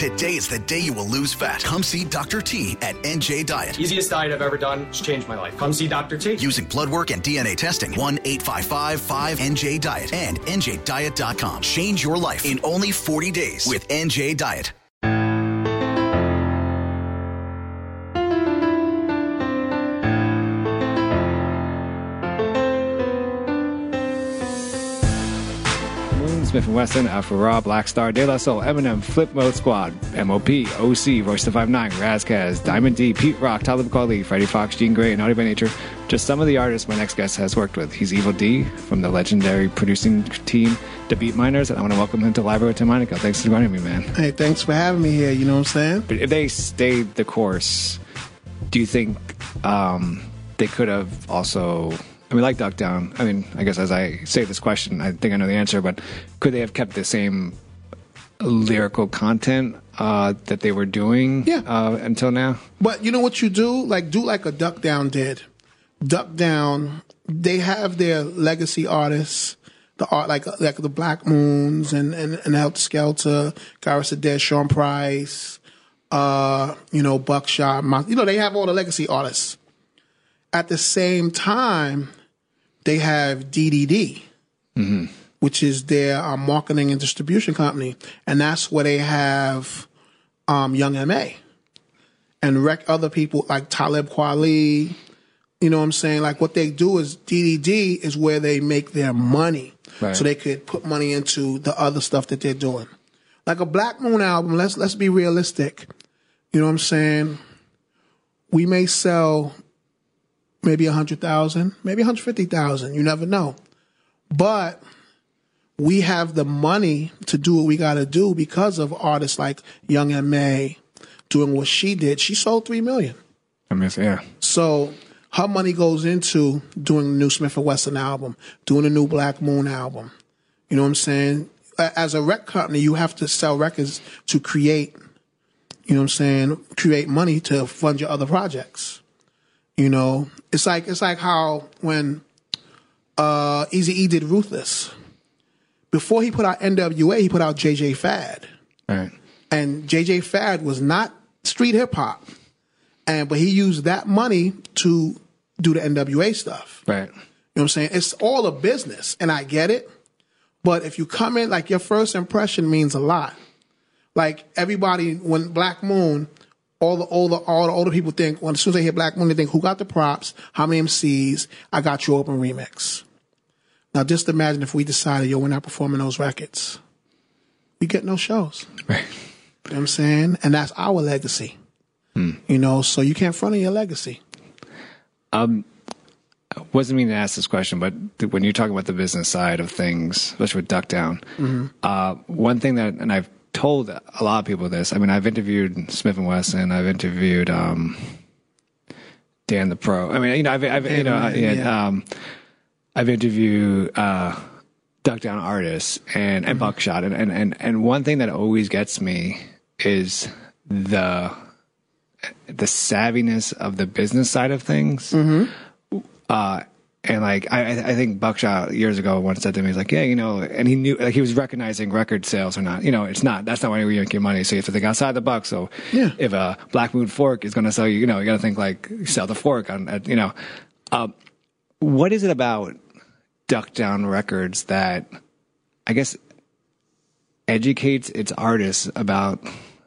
Today is the day you will lose fat. Come see Dr. T at NJ Diet. Easiest diet I've ever done. It's changed my life. Come see Dr. T. Using blood work and DNA testing. 1 855 5NJ Diet and NJDiet.com. Change your life in only 40 days with NJ Diet. Smif-N-Wessun, Alpha Raw, Black Star, De La Soul, Eminem, Flip Mode Squad, MOP, OC, Royce the 59, Ras Kass, Diamond D, Pete Rock, Talib Kweli, Freddie Foxxx, Jean Grae, and Naughty by Nature. Just some of the artists my next guest has worked with. He's Evil Dee from the legendary producing team, The Beat Miners, and I want to welcome him to Library with Heinekel. Thanks for joining me, man. Hey, thanks for having me here. You know what I'm saying? But if they stayed the course, do you think um, they could have also I mean, like Duck Down. I mean, I guess as I say this question, I think I know the answer, but could they have kept the same lyrical content uh, that they were doing Yeah. uh, until now? But you know what you do? Like do like a Duck Down did. Duck Down, they have their legacy artists, the art like like the Black Moons and and, and Heltah Skeltah, Gareth Dead, Sean Price, uh, you know Buckshot, Mon- you know they have all the legacy artists. At the same time, they have DDD, which is their uh, marketing and distribution company, and that's where they have um, Young M.A. and rec other people like Talib Kweli. You know what I'm saying? Like what they do is DDD is where they make their money. Right. So they could put money into the other stuff that they're doing. Like a Black Moon album, let's let's be realistic. You know what I'm saying? We may sell maybe a hundred thousand, maybe 150,000. You never know. But we have the money to do what we got to do because of artists like Young M.A. doing what she did. She sold three million. I mean, yeah. So her money goes into doing the new Smif-N-Wessun album, doing the new Black Moon album. You know what I'm saying? As a rec company, you have to sell records to create. You know what I'm saying? Create money to fund your other projects. You know, it's like it's like how when uh, Easy E did Ruthless. Before he put out NWA, he put out J.J. Fad Right. and J.J. Fad was not street hip hop, and but he used that money to do the NWA stuff. Right. You know what I'm saying? It's all a business, and I get it. But if you come in, like your first impression means a lot. Like everybody, when Black Moon, all the older, all the older people think, when as soon as they hear Black Moon, they think, who got the props? How many MCs? I got you open remix. Now just imagine if we decided, yo, we're not performing those records. We get no shows. Right. You know what I'm saying? And that's our legacy. You know, so you can't front on your legacy. Um wasn't meaning to ask this question, but when you're talking about the business side of things, especially with Duck Down, uh, one thing that, and I've told a lot of people this. I mean, I've interviewed Smif-N-Wessun, I've interviewed um, Dan the Pro. I mean, you know, I've, I've you know, I- yeah. um, I've interviewed uh, Duck Down artists and, and Buckshot, and, and and and one thing that always gets me is the the savviness of the business side of things. Uh, and like I, I- think Buckshot years ago once said to me, he's like, yeah, you know, and he knew like he was recognizing record sales or not. You know, it's not that's not why you make your money. So you have to think outside the box. So Yeah. if a Black Moon fork is going to sell you, you know, you got to think like sell the fork on, at, you know, uh, what is it about Duck Down Records that I guess educates its artists about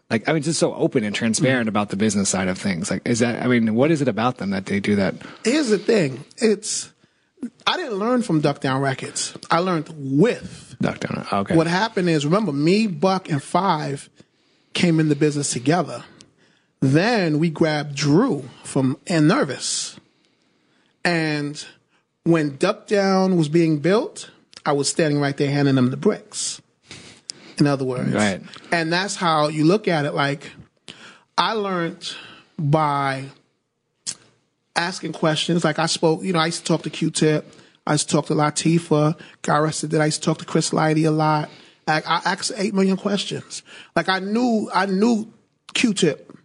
like I mean it's just so open and transparent about the business side of things. Like is that I mean, what is it about them that they do that? Here's the thing. It's I didn't learn from Duck Down Records. I learned with. Duck Down. Okay. What happened is, remember, me, Buck, and Five came in the business together. Then we grabbed Drew from and Nervous. And when Duck Down was being built, I was standing right there handing them the bricks. In other words. Right. And that's how you look at it. Like, I learned by asking questions. Like I spoke, you know, I used to talk to Q-Tip. I used to talk to Latifah. Got arrested. That I used to talk to Chris Lighty a lot. I, I asked eight million questions. Like I knew, I knew Q-Tip.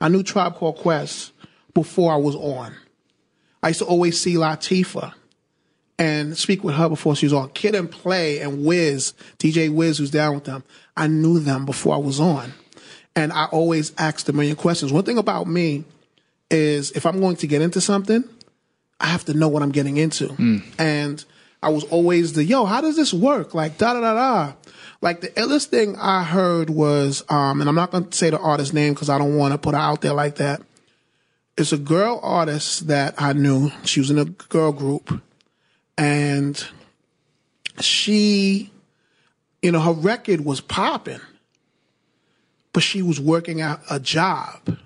I knew Tribe Called Quest before I was on. I used to always see Latifah and speak with her before she was on. Kid and Play and Wiz, DJ Wiz, who's down with them. I knew them before I was on. And I always asked a million questions. One thing about me is if I'm going to get into something, I have to know what I'm getting into. And I was always the, yo, how does this work? Like, da da da da. Like, the illest thing I heard was, um, and I'm not going to say the artist's name because I don't want to put her out there like that. It's a girl artist that I knew. She was in a girl group. And she, you know, her record was popping, but she was working out a job.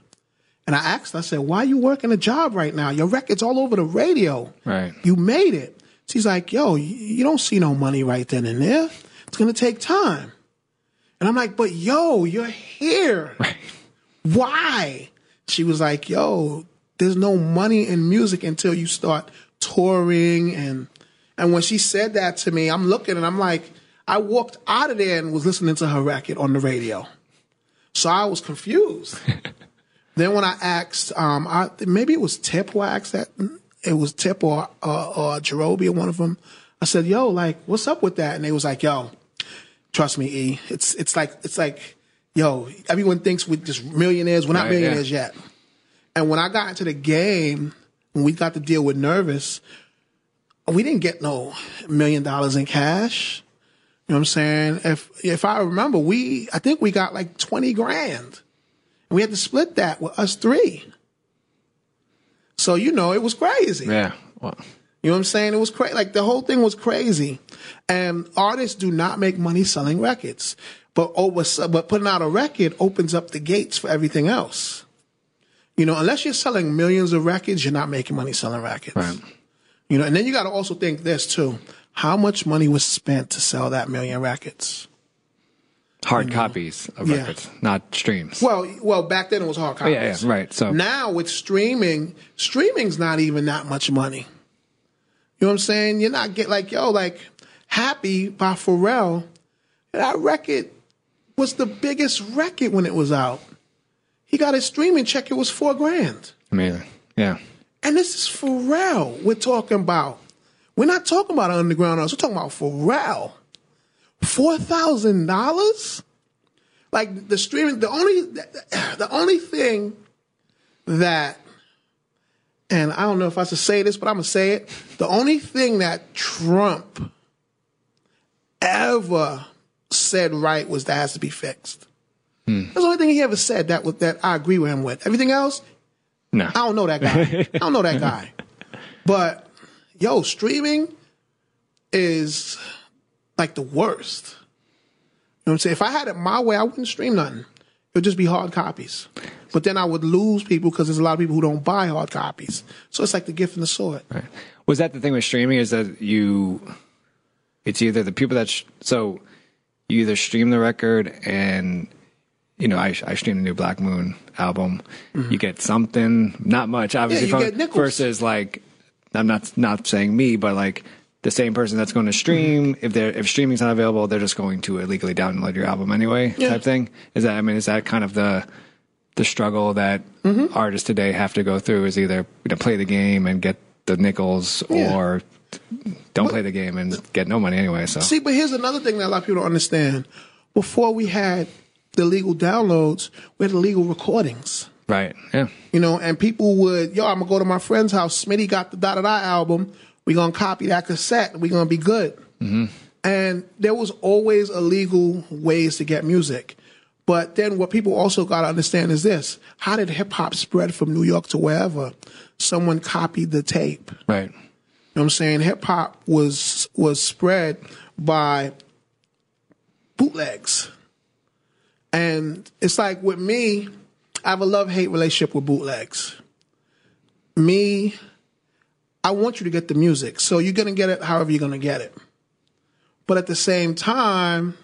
And I asked, her, I said, why are you working a job right now? Your record's all over the radio. Right. You made it. She's like, yo, you- don't see no money right then and there. It's going to take time. And I'm like, but yo, you're here. Why? She was like, yo, there's no money in music until you start touring and and when she said that to me, I'm looking and I'm like, I walked out of there and was listening to her record on the radio. So I was confused. then when I asked, um, I, maybe it was Tip who I asked that. It was Tip or uh, or Jarobi or one of them. I said, "Yo, like, what's up with that?" And they was like, "Yo, trust me, E. It's it's like it's like, yo, everyone thinks we're just millionaires. We're not Right, yeah. millionaires yet." And when I got into the game, when we got to deal with Nervous, we didn't get no million dollars in cash. You know what I'm saying? If if I remember, we I think we got like twenty grand, and we had to split that with us three. So you know, it was crazy. Yeah. Well, You know what I'm saying? It was crazy. Like the whole thing was crazy. And artists do not make money selling records, but over, but putting out a record opens up the gates for everything else. You know, unless you're selling millions of records, you're not making money selling records. Right. You know, and then you got to also think this too: how much money was spent to sell that million records? Hard mm-hmm. copies of Yeah. records, not streams. Well, well, back then it was hard copies. Oh, yeah, yeah, right. So Now with streaming, streaming's not even that much money. You know what I'm saying? You're not get like yo, like Happy by Pharrell. That record was the biggest record when it was out. He got his streaming check. It was four grand. amazing. Yeah. And this is Pharrell we're talking about. We're not talking about underground artists. We're talking about Pharrell. Four thousand dollars? Like the streaming, the only the only thing that, and I don't know if I should say this, but I'm gonna say it. The only thing that Trump ever said right was that has to be fixed. Hmm. That's the only thing he ever said that that I agree with him with. Everything else, No. I don't know that guy. I don't know that guy. But yo, streaming is like the worst. You know what I'm saying? If I had it my way, I wouldn't stream nothing. It would just be hard copies. But then I would lose people because there's a lot of people who don't buy hard copies. So it's like the gift and the sword. Right. Was that the thing with streaming? Is that you? It's either the people that sh- so you either stream the record and you know I I streamed the new Black Moon album. You get something, not much, obviously. Mm-hmm. you from, versus like I'm not not saying me, but like the same person that's going to stream Mm-hmm. if they're if streaming's not available, they're just going to illegally download your album anyway, Yeah. type thing. Is that I mean is that kind of the the struggle that Mm-hmm. artists today have to go through is either you know, play the game and get the nickels Yeah. or don't play the game and get no money anyway. So See, but here's another thing that a lot of people don't understand. Before we had the legal downloads, we had the legal recordings. right, yeah, You know, and people would, yo, I'm gonna go to my friend's house. Smitty got the da da da album. We gonna copy that cassette. We're gonna be good. Mm-hmm. And there was always illegal ways to get music. But then what people also got to understand is this. How did hip hop spread from New York to wherever? Someone copied the tape. Right. You know what I'm saying? Hip hop was was spread by bootlegs. And it's like with me, I have a love hate relationship with bootlegs. Me, I want you to get the music. So you're going to get it however you're going to get it. But at the same time,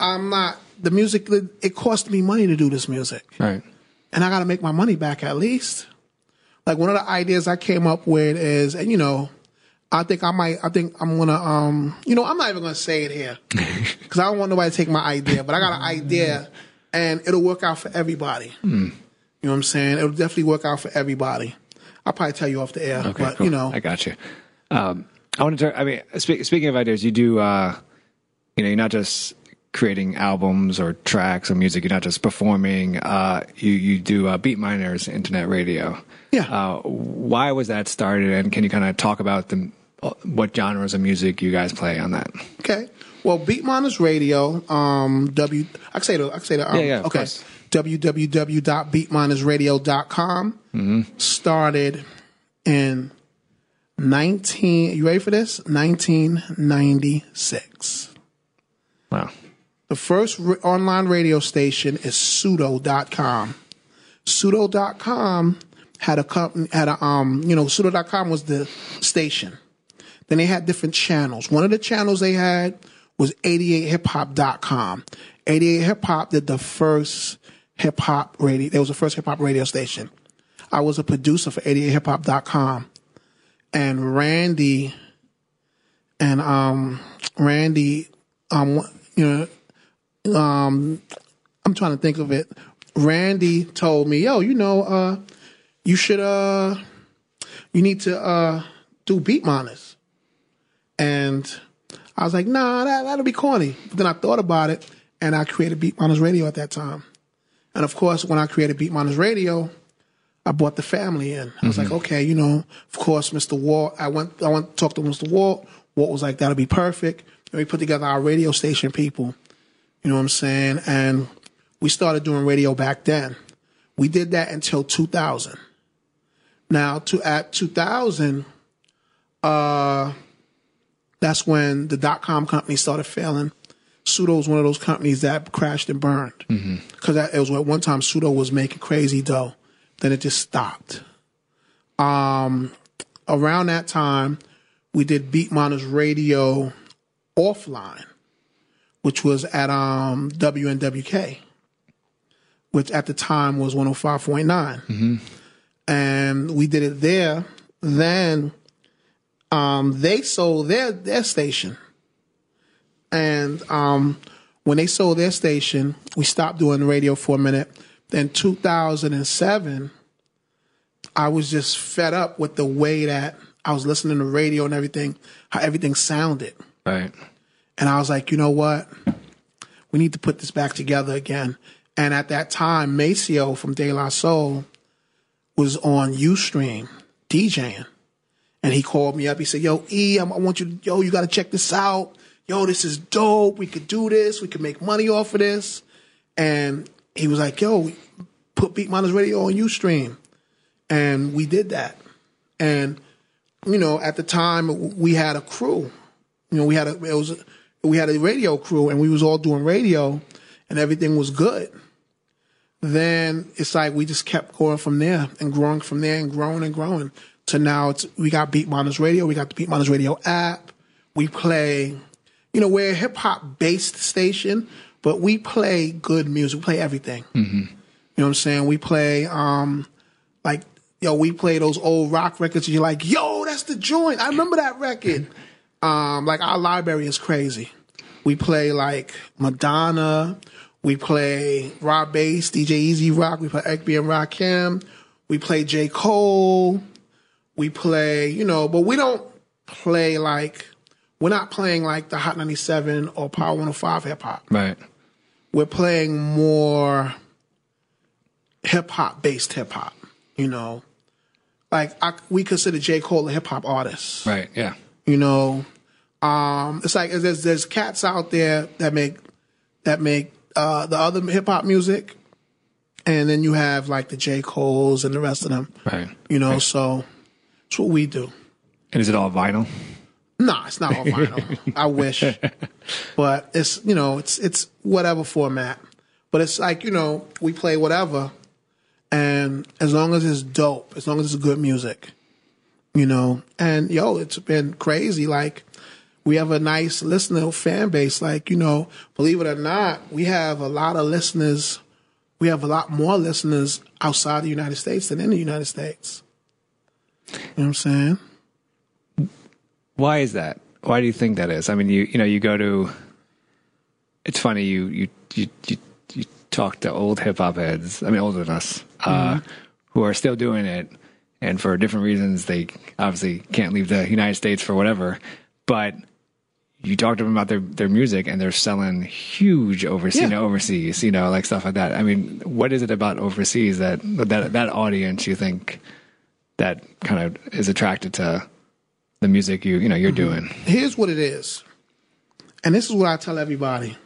I'm not, the music, it cost me money to do this music. Right. And I got to make my money back at least. Like one of the ideas I came up with is, and you know, I think I might, I think I'm gonna, um, you know, I'm not even gonna say it here because I don't want nobody to take my idea, but I got an idea and it'll work out for everybody. You know what I'm saying? It'll definitely work out for everybody. I'll probably tell you off the air, Okay. but cool. you know, I got you. Um, I want to. Turn, I mean, speak, speaking of ideas, you do. Uh, you know, you're not just creating albums or tracks or music. You're not just performing. Uh, you you do uh, Beat Miners Internet Radio. Yeah. Uh, why was that started? And can you kind of talk about the what genres of music you guys play on that? Okay. Well, Beat Miners Radio, um, W, I can say the, I can say the, um, Yeah, yeah, okay. course. www.beatminersradio.com Mm-hmm. started in 19, you ready for this? 1996. Wow. The first online radio station is pseudo.com. Pseudo.com had a company, had a, um, you know, pseudo.com was the station. Then they had different channels. One of the channels they had was 88hiphop.com. 88 Hip Hop did the first hip hop radio. There was the first hip hop radio station. I was a producer for 88hiphop.com. And Randy and um Randy um you know um I'm trying to think of it. Randy told me, "Yo, you know, uh you should uh you need to uh do beat miners." And I was like, "Nah, that that'll be corny." But then I thought about it and I created Beat Miners Radio at that time. And of course, when I created Beat Miners Radio, I brought the family in. I was like, okay, you know, of course, Mr. Walt. I went, I went to talk to Mr. Walt. Walt was like, that'll be perfect. And we put together our radio station people. You know what I'm saying? And we started doing radio back then. We did that until 2000. Now, to at 2000, uh, that's when the dot com company started failing. Pseudo was one of those companies that crashed and burned because it was at one time Pseudo was making crazy dough. Then it just stopped. Um, around that time, we did Beat Miners Radio offline, which was at um, WNWK, which at the time was 105.9. And we did it there. Then um, they sold their, their station. And um, when they sold their station, we stopped doing the radio for a minute. Then 2007, I was just fed up with the way that I was listening to radio and everything, how everything sounded. Right. And I was like, you know what? We need to put this back together again. And at that time, Maceo from De La Soul was on Ustream DJing. And he called me up. He said, Yo, E, I want you to, yo, you got to check this out. Yo, this is dope. We could do this. We could make money off of this. And he was like, Yo, put Beat Miners Radio on Ustream. And we did that. And, you know, at the time, we had a crew. You know, we had a, it was, we had a radio crew and we was all doing radio and everything was good. Then it's like we just kept going from there and growing from there and growing and growing to now it's, we got Beat Miners Radio. We got the Beat Miners Radio app. We play, you know, we're a hip hop based station, but we play good music. We play everything. You know what I'm saying? We play, um, like, yo, we play those old rock records and you're like, yo, that's the joint. I remember that record. Um, like our library is crazy. We play like Madonna. We play Rob Base, DJ E-Z Rock. We play Eric B. and Rakim. We play J. Cole. We play, you know, but we don't play like, we're not playing like the Hot 97 or Power 105 hip hop. Right. We're playing more hip hop based hip hop, you know. Like I, we consider J. Cole a hip hop artist Right. Yeah. you know, Um, it's like there's there's cats out there that make that make uh, the other hip hop music, and then you have like the J Cole's and the rest of them. Right. You know, so it's what we do. And is it all vinyl? Nah, it's not all vinyl. I wish, but it's you know it's it's whatever format. But it's like you know we play whatever, and as long as it's dope, as long as it's good music, you know. And yo, it's been crazy. Like we have a nice listener fan base. Like you know, believe it or not, we have a lot of listeners. We have a lot more listeners outside the United States than in the United States. You know what I'm saying? Why is that? Why do you think that is? I mean, you you know, you go to. It's funny you you you you, you talk to old hip hop heads. I mean, older than us, uh, who are still doing it, and for different reasons, they obviously can't leave the United States for whatever. But you talk to them about their their music, and they're selling huge overseas, you know, overseas, you know, like stuff like that. I mean, what is it about overseas that that that audience you think that kind of is attracted to the music you you know you're mm-hmm. doing? here's what it is, and this is what I tell everybody: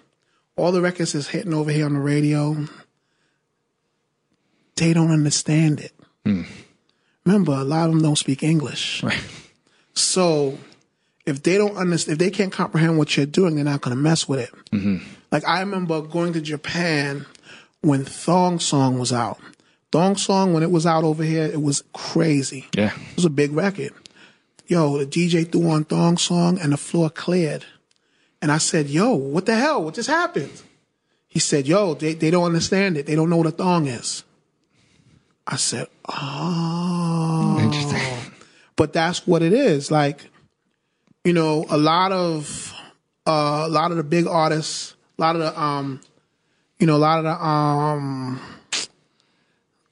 all the records is hitting over here on the radio. They don't understand it. Hmm. Remember, a lot of them don't speak English. Right. So if they don't understand, if they can't comprehend what you're doing, they're not going to mess with it. Mm-hmm. Like I remember going to Japan when Thong Song was out. Thong Song, when it was out over here, it was crazy. Yeah. It was a big record. Yo, the DJ threw on Thong Song and the floor cleared. And I said, Yo, what the hell? What just happened? He said, Yo, they, they don't understand it. They don't know what a thong is. I said, Oh. Interesting. But that's what it is. Like, you know, a lot of uh, a lot of the big artists, a lot of the um, you know, a lot of the um,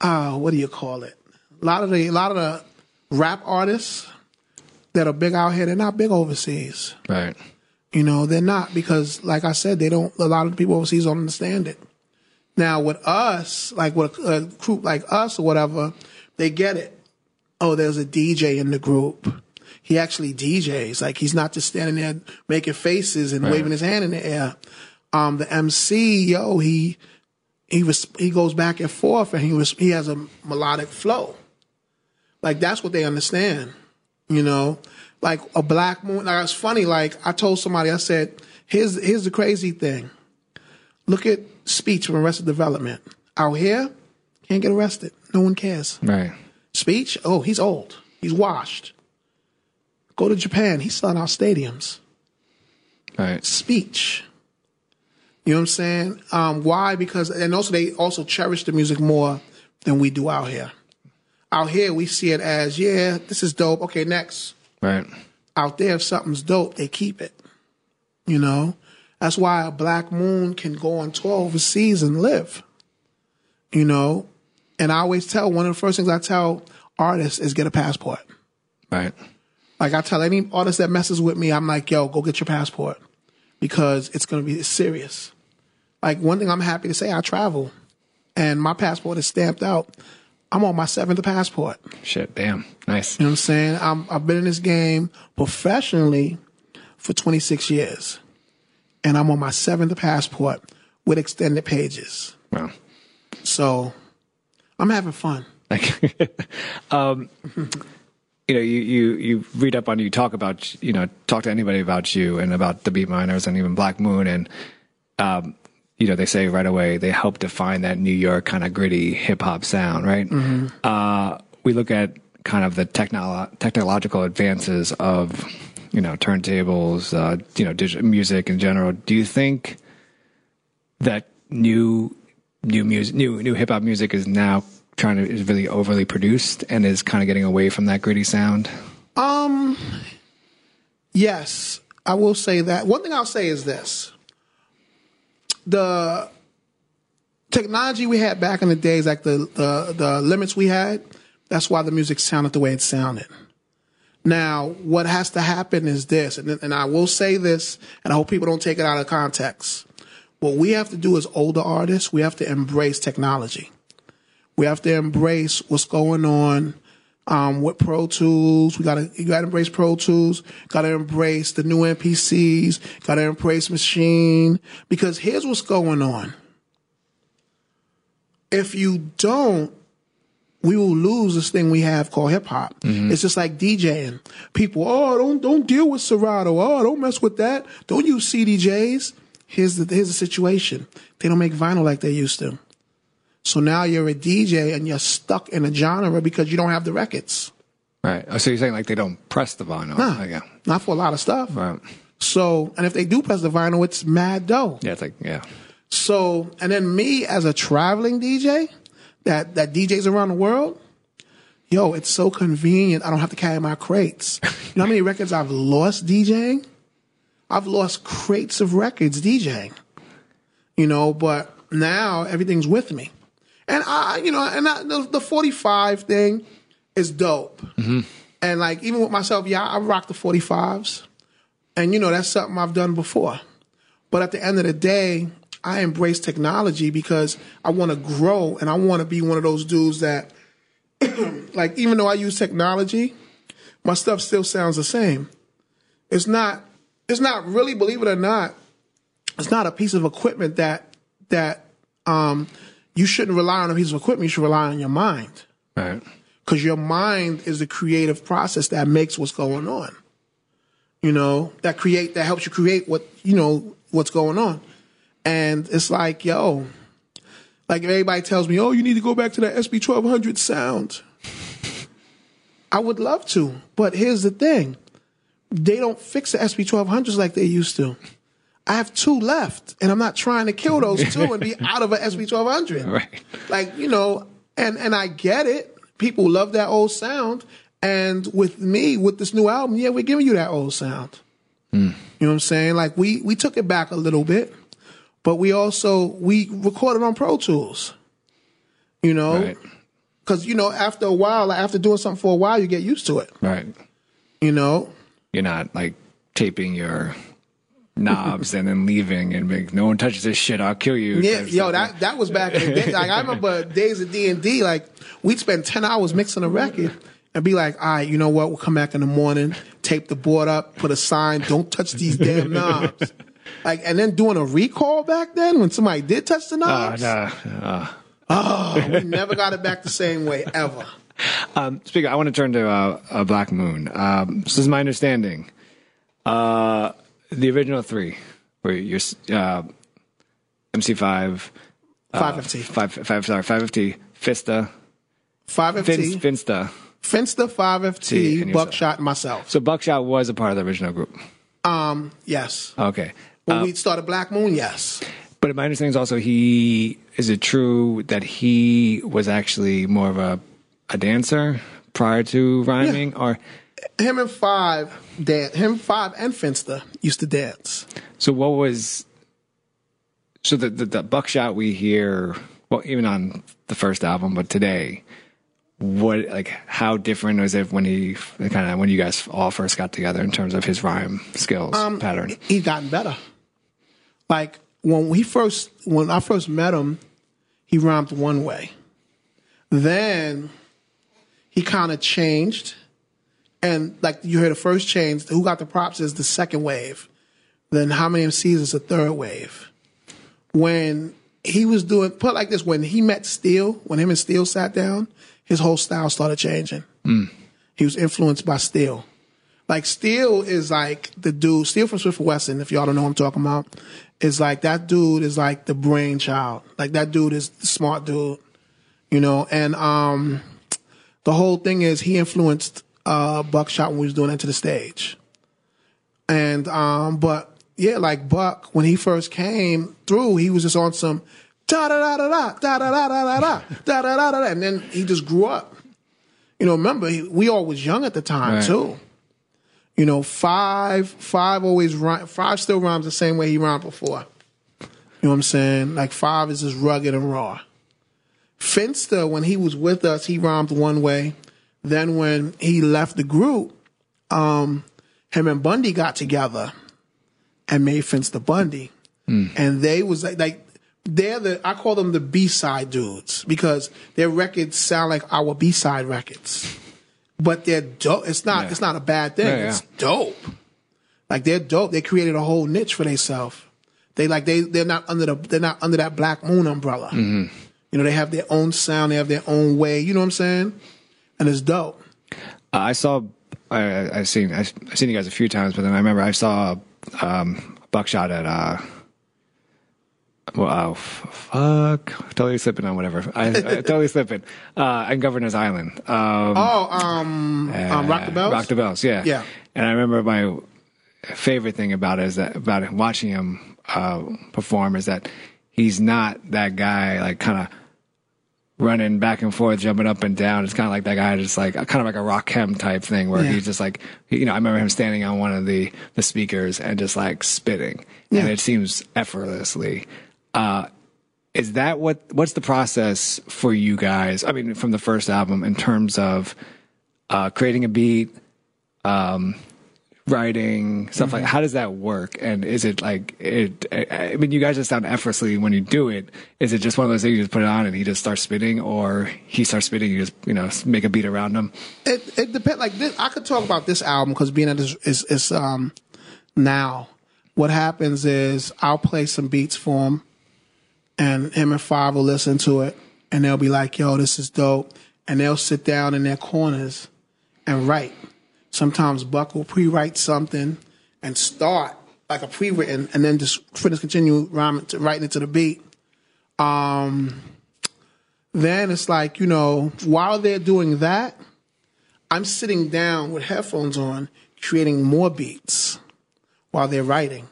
uh, what do you call it? A lot of the a lot of the rap artists that are big out here, they're not big overseas. Right. You know, they're not because, like I said, they don't. A lot of people overseas don't understand it. Now, with us, like with a, a group like us or whatever, they get it. Oh, there's a DJ in the group. He actually DJs. Like he's not just standing there making faces and waving his hand in the air. Um, the MC, yo, he he was he goes back and forth and he was he has a melodic flow. Like that's what they understand. You know, like a black moon. Like it's funny. Like I told somebody, I said, "Here's here's the crazy thing. Look at Speech from Arrested Development. Out here, can't get arrested. No one cares. Right. Speech. Oh, he's old. He's washed. Go to Japan. He's selling out stadiums. Right. Speech. You know what I'm saying? Um, why? Because and also they also cherish the music more than we do out here. Out here, we see it as, yeah, this is dope. Okay, next. Right. out there, if something's dope, they keep it. You know, that's why a Black Moon can go on tour overseas and live. You know, and I always tell one of the first things I tell artists is get a passport. Right. Like I tell any artist that messes with me, I'm like, yo, go get your passport because it's gonna be serious. Like one thing I'm happy to say, I travel, and my passport is stamped out. I'm on my seventh passport. Shit. Damn. Nice. You know what I'm saying? I'm, I've been in this game professionally for 26 years, and I'm on my seventh passport with extended pages. Wow. So I'm having fun. Um, you know, you, you, you read up on you talk about, you know, talk to anybody about you and about the Beat Miners and even Black Moon. And, um, you know, they say right away they help define that New York kind of gritty hip hop sound, right? Uh, we look at kind of the technolo- technological advances of, you know, turntables, uh, you know, digital music in general. Do you think that new new music, new new hip hop music is now trying to is really overly produced and is kind of getting away from that gritty sound? Um, yes, I will say that. One thing I'll say is this: the technology we had back in the days, like the the, the limits we had, that's why the music sounded the way it sounded. Now, what has to happen is this, and, and I will say this, and I hope people don't take it out of context. What we have to do as older artists, we have to embrace technology. We have to embrace what's going on um, with Pro Tools. We gotta, you gotta embrace Pro Tools. Gotta embrace the new MPCs. Gotta embrace Maschine. Because here's what's going on. If you don't, we will lose this thing we have called hip hop. It's just like DJing. People, oh, don't don't deal with Serato. Oh, don't mess with that. Don't use CDJs. Here's the here's the situation. They don't make vinyl like they used to. So now you're a DJ and you're stuck in a genre because you don't have the records. Right. Oh, so you're saying like they don't press the vinyl? Nah, yeah. not for a lot of stuff. Right. So, and if they do press the vinyl, it's mad dough. Yeah, it's like yeah. So, and then me as a traveling DJ that, that DJs around the world, yo, it's so convenient. I don't have to carry my crates. You know how many records I've lost DJing? I've lost crates of records DJing, you know, but now everything's with me. And I, you know, and I, the, the 45 thing is dope. And like, even with myself, yeah, I rock the 45s. And you know, that's something I've done before. But at the end of the day, I embrace technology because I want to grow and I want to be one of those dudes that, like, even though I use technology, my stuff still sounds the same. It's not, it's not really, believe it or not, it's not a piece of equipment that, that, um, you shouldn't rely on a piece of equipment. You should rely on your mind Right. because your mind is the creative process that makes what's going on. You know, that create that helps you create what you know what's going on. And it's like, yo, like if everybody tells me, oh, you need to go back to that SP twelve hundred sound. I would love to, but here's the thing: they don't fix the SB twelve hundreds like they used to. I have two left, and I'm not trying to kill those two and be out of an SP twelve hundred. Right. like you know and and i get it. People love that old sound. And with me with this new album yeah we're giving you that old sound. Hmm. You know what i'm saying? Like we we took it back a little bit but we also we recorded on pro tools you know? Right. because you know after a while like, after doing something for a while you get used to it. Right. you know? You're not like taping your knobs and then leaving and being, no one touches this shit, I'll kill you. Yeah, yo, that that was back in the day. Like I remember days of D and D. Like we'd spend ten hours mixing a record and be like, all right, you know what? We'll come back in the morning, tape the board up, put a sign, don't touch these damn knobs. Like, and then doing a recall back then when somebody did touch the Oh, knobs. nah, uh, We never got it back the same way ever. Um, speaking, I want to turn to uh, uh, Black Moon. Um, this is my understanding. Uh, the original three, where you're uh, MC5, Five FT, five, five, sorry, five FT, Fista, five FT, Finsta. Finsta, five FT. Buckshot, and myself. So Buckshot was a part of the original group. Um, yes. Okay. When we started Black Moon, yes. But my understanding is also he is it true that he was actually more of a a dancer prior to rhyming or Him and Five, dan- him Five and Finsta used to dance. so what was so the, the the buckshot we hear well even on the first album but today what like how different was it when he kind of when you guys all first got together in terms of his rhyme skills um, pattern He's gotten better. Like when we first, when I first met him, he rhymed one way. Then he kind of changed, and like you heard the first change. Who got the props is the second wave. Then how many MCs is the third wave? When he was doing put like this, when he met Steele, when him and Steele sat down, his whole style started changing. He was influenced by Steele. Like Steele is like the dude. Steele from Smif-N-Wessun, if y'all don't know what I'm talking about, is like that dude is like the brainchild. Like that dude is the smart dude, you know. And um, the whole thing is he influenced uh, Buckshot when he was doing Enta Da Stage. And um, but yeah, like Buck when he first came through, he was just on some da da da da da da da da da da da da da da, and then he just grew up. You know, remember he, we all was young at the time Right. too. You know, five five always rhyme, five still rhymes the same way he rhymed before. You know what I'm saying? Like five is just rugged and raw. Finsta, when he was with us, he rhymed one way. Then when he left the group, um, him and Bundy got together and made Finsta and Bundy. And they was like, like they're the I call them the B side dudes because their records sound like our B side records. but they're dope. It's not. Yeah. It's not a bad thing. Yeah, yeah. It's dope. Like they're dope. They created a whole niche for themselves. They like they they're not under the they're not under that Black Moon umbrella. Mm-hmm. You know, they have their own sound. They have their own way. You know what I'm saying? And it's dope. Uh, I saw, I, I've seen, I've seen you guys a few times, but then I remember I saw um, Buckshot at, uh, well, oh, fuck, totally slipping on whatever. I, I totally slipping. Uh, on Governor's Island. Um, Oh, um, um Rock the Bells. Rock the Bells, yeah. Yeah. And I remember my favorite thing about it is that about watching him uh, perform is that he's not that guy like kind of running back and forth, jumping up and down. It's kind of like that guy, just like kind of like a Rakim type thing, where Yeah. he's just like, you know, I remember him standing on one of the the speakers and just like spitting, and it seems effortlessly. Uh, is that what what's the process for you guys? I mean, from the first album in terms of uh, creating a beat, um, writing stuff like how does that work? And is it like it? I mean, you guys just sound effortlessly when you do it. Is it just one of those things you just put it on and he just starts spitting, or he starts spitting, you just you know make a beat around him? it it depends. Like this, I could talk about this album because being at this is is um now. What happens is I'll play some beats for him, and him and Five will listen to it, and they'll be like, "Yo, this is dope," and they'll sit down in their corners and write. Sometimes Buck will pre-write something and start like a pre-written, and then just finish continue rhyming to, writing it to the beat. Um, then it's like you know while they're doing that. I'm sitting down with headphones on, creating more beats while they're writing.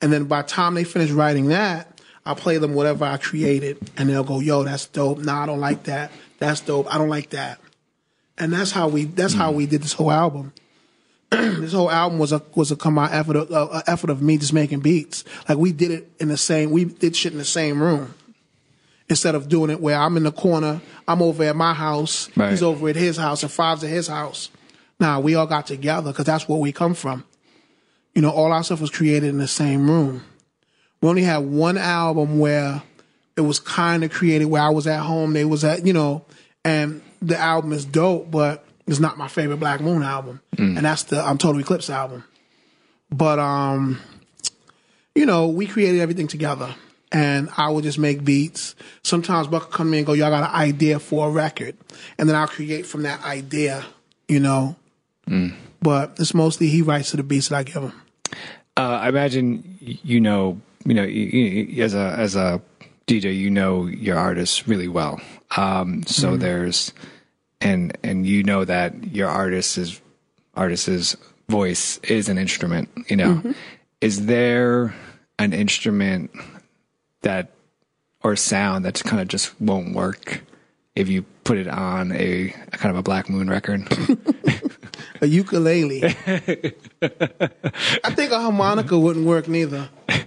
And then by the time they finish writing that, I'll play them whatever I created, and they'll go, "Yo, that's dope. Nah, I don't like that. That's dope. I don't like that." And that's how we that's how we did this whole album. this whole album was a was a come out effort of, uh, effort of me just making beats. Like we did it in the same we did shit in the same room instead of doing it where I'm in the corner, I'm over at my house, Right. he's over at his house, and Five's at his house. Nah, we all got together because that's where we come from. You know, all our stuff was created in the same room. We only had one album where it was kind of created where I was at home, they was at, you know, and the album is dope, but it's not my favorite Black Moon album, and that's the um, Total Eclipse album. But um, you know, we created everything together. And I would just make beats. Sometimes Buck would come in and go, Y'all got an idea for a record. And then I'll create from that idea, you know. But it's mostly he writes to the beats that I give him. Uh, I imagine you know, you know, as a as a DJ, you know your artists really well. Um, so there's, and and you know that your artist's artist's voice is an instrument. You know, is there an instrument that or sound that kind of just won't work if you put it on a, a kind of a Black Moon record? A ukulele. I think a harmonica wouldn't work neither. I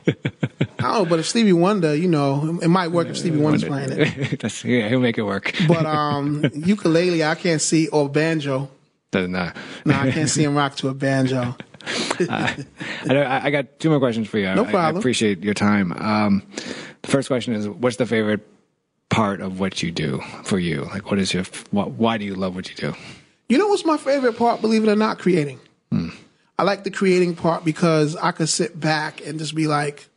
don't know, but if Stevie Wonder, you know, it might work if Stevie Wonder's playing it. That's, yeah, he'll make it work. But um, ukulele, I can't see, or banjo. Doesn't uh, No, I can't see him rock to a banjo. I, I I got two more questions for you. No I- I, problem. appreciate your time. Um, the first question is, what's the favorite part of what you do for you? Like, what is your, wh- why do you love what you do? You know what's my favorite part, believe it or not, creating? I like the creating part because I could sit back and just be like,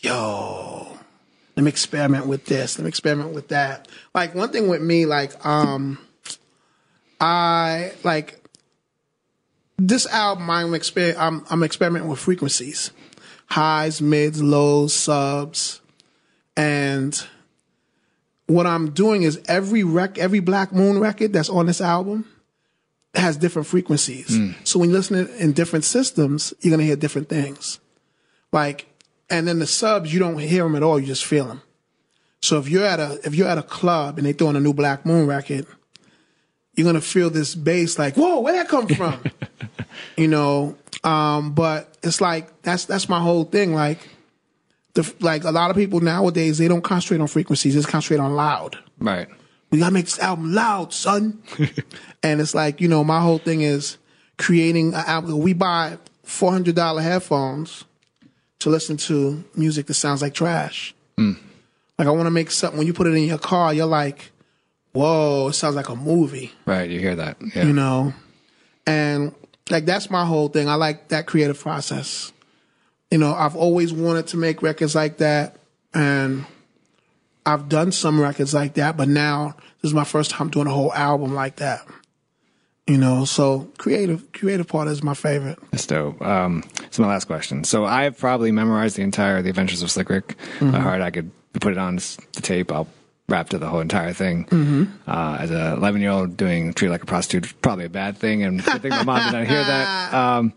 yo, let me experiment with this, let me experiment with that. Like one thing with me, like, um, I like this album I'm exper- I'm, I'm experimenting with frequencies. Highs, mids, lows, subs. And what I'm doing is every rec every Black Moon record that's on this album has different frequencies. So when you listen in different systems, you're gonna hear different things. Like, and then the subs, you don't hear them at all. You just feel them. So if you're at a if you're at a club and they throw in a new Black Moon record, you're gonna feel this bass like, whoa, where that come from? you know. Um, but it's like that's that's my whole thing. Like, the like a lot of people nowadays they don't concentrate on frequencies; they just concentrate on loud Right. we gotta make this album loud, son. and it's like, you know, my whole thing is creating an album. We buy four hundred dollar headphones to listen to music that sounds like trash. Mm. Like I want to make something. When you put it in your car, you're like, whoa, it sounds like a movie. Right, you hear that. Yeah. you know and like that's my whole thing i like that creative process you know i've always wanted to make records like that and i've done some records like that but now this is my first time doing a whole album like that you know so creative creative part is my favorite That's dope. Um, so my last question. So I've probably memorized the entire The Adventures of Slick Rick by heart. I could put it on the tape. I'll rap to the whole entire thing. Uh, as a 11 year old doing Treat Like a Prostitute, probably a bad thing. And I think my mom did not hear that. Um,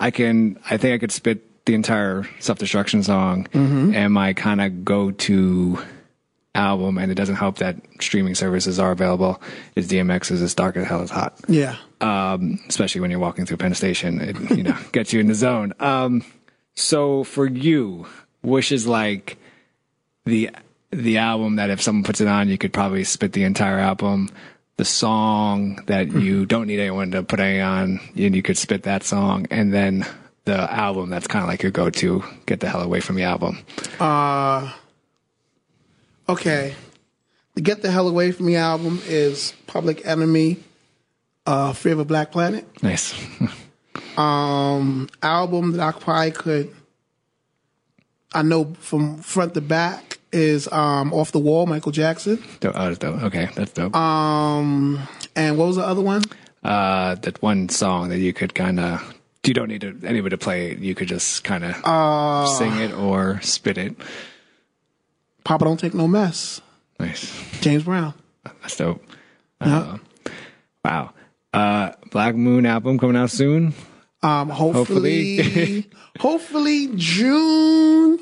I can, I think I could spit the entire Self Destruction song and my kind of go to album. And it doesn't help that streaming services are available. Is DMX's It's Dark and Hell Is Hot yeah um, especially when you're walking through Penn Station. It you know gets you in the zone. Um, so for you, Wish is like the the album that if someone puts it on, you could probably spit the entire album. The song that you don't need anyone to put any on, and you could spit that song, and then the album that's kind of like your go-to. Get the hell away from the album. uh okay the get the hell away from me album is public enemy uh fear of a black planet Nice. um album that I probably could I know from front to back is um off the wall Michael Jackson. Oh, that's dope. Okay, that's dope. Um and what was the other one? uh, that one song that you could kind of you don't need to, anybody to play it. You could just kind of Uh, sing it or spit it. Papa Don't Take No Mess. Nice, James Brown. that's dope. Uh, wow. Uh, Black Moon album coming out soon. Um hopefully Hopefully. hopefully June.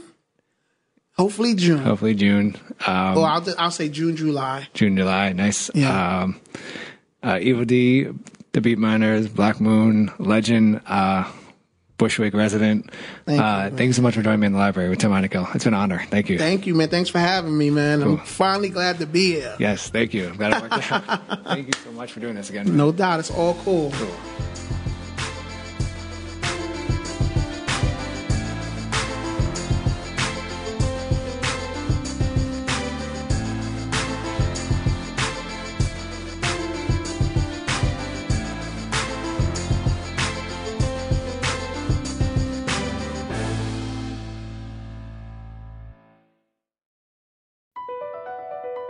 Hopefully June. Hopefully June. Um, Or I'll I'll say June, July. June, July. Nice. Yeah. Um, uh, Evil Dee, The Beatminerz, Black Moon, Legend, uh, Bushwick Resident. Thank you, uh, man. thank you so much for joining me in the library with Tim Heinekel. It's been an honor. Thank you. Thank you, man. Thanks for having me, man. I'm finally glad to be here. yes, thank you. I'm glad it worked out. thank you so much for doing this again. No doubt, it's all cool. cool.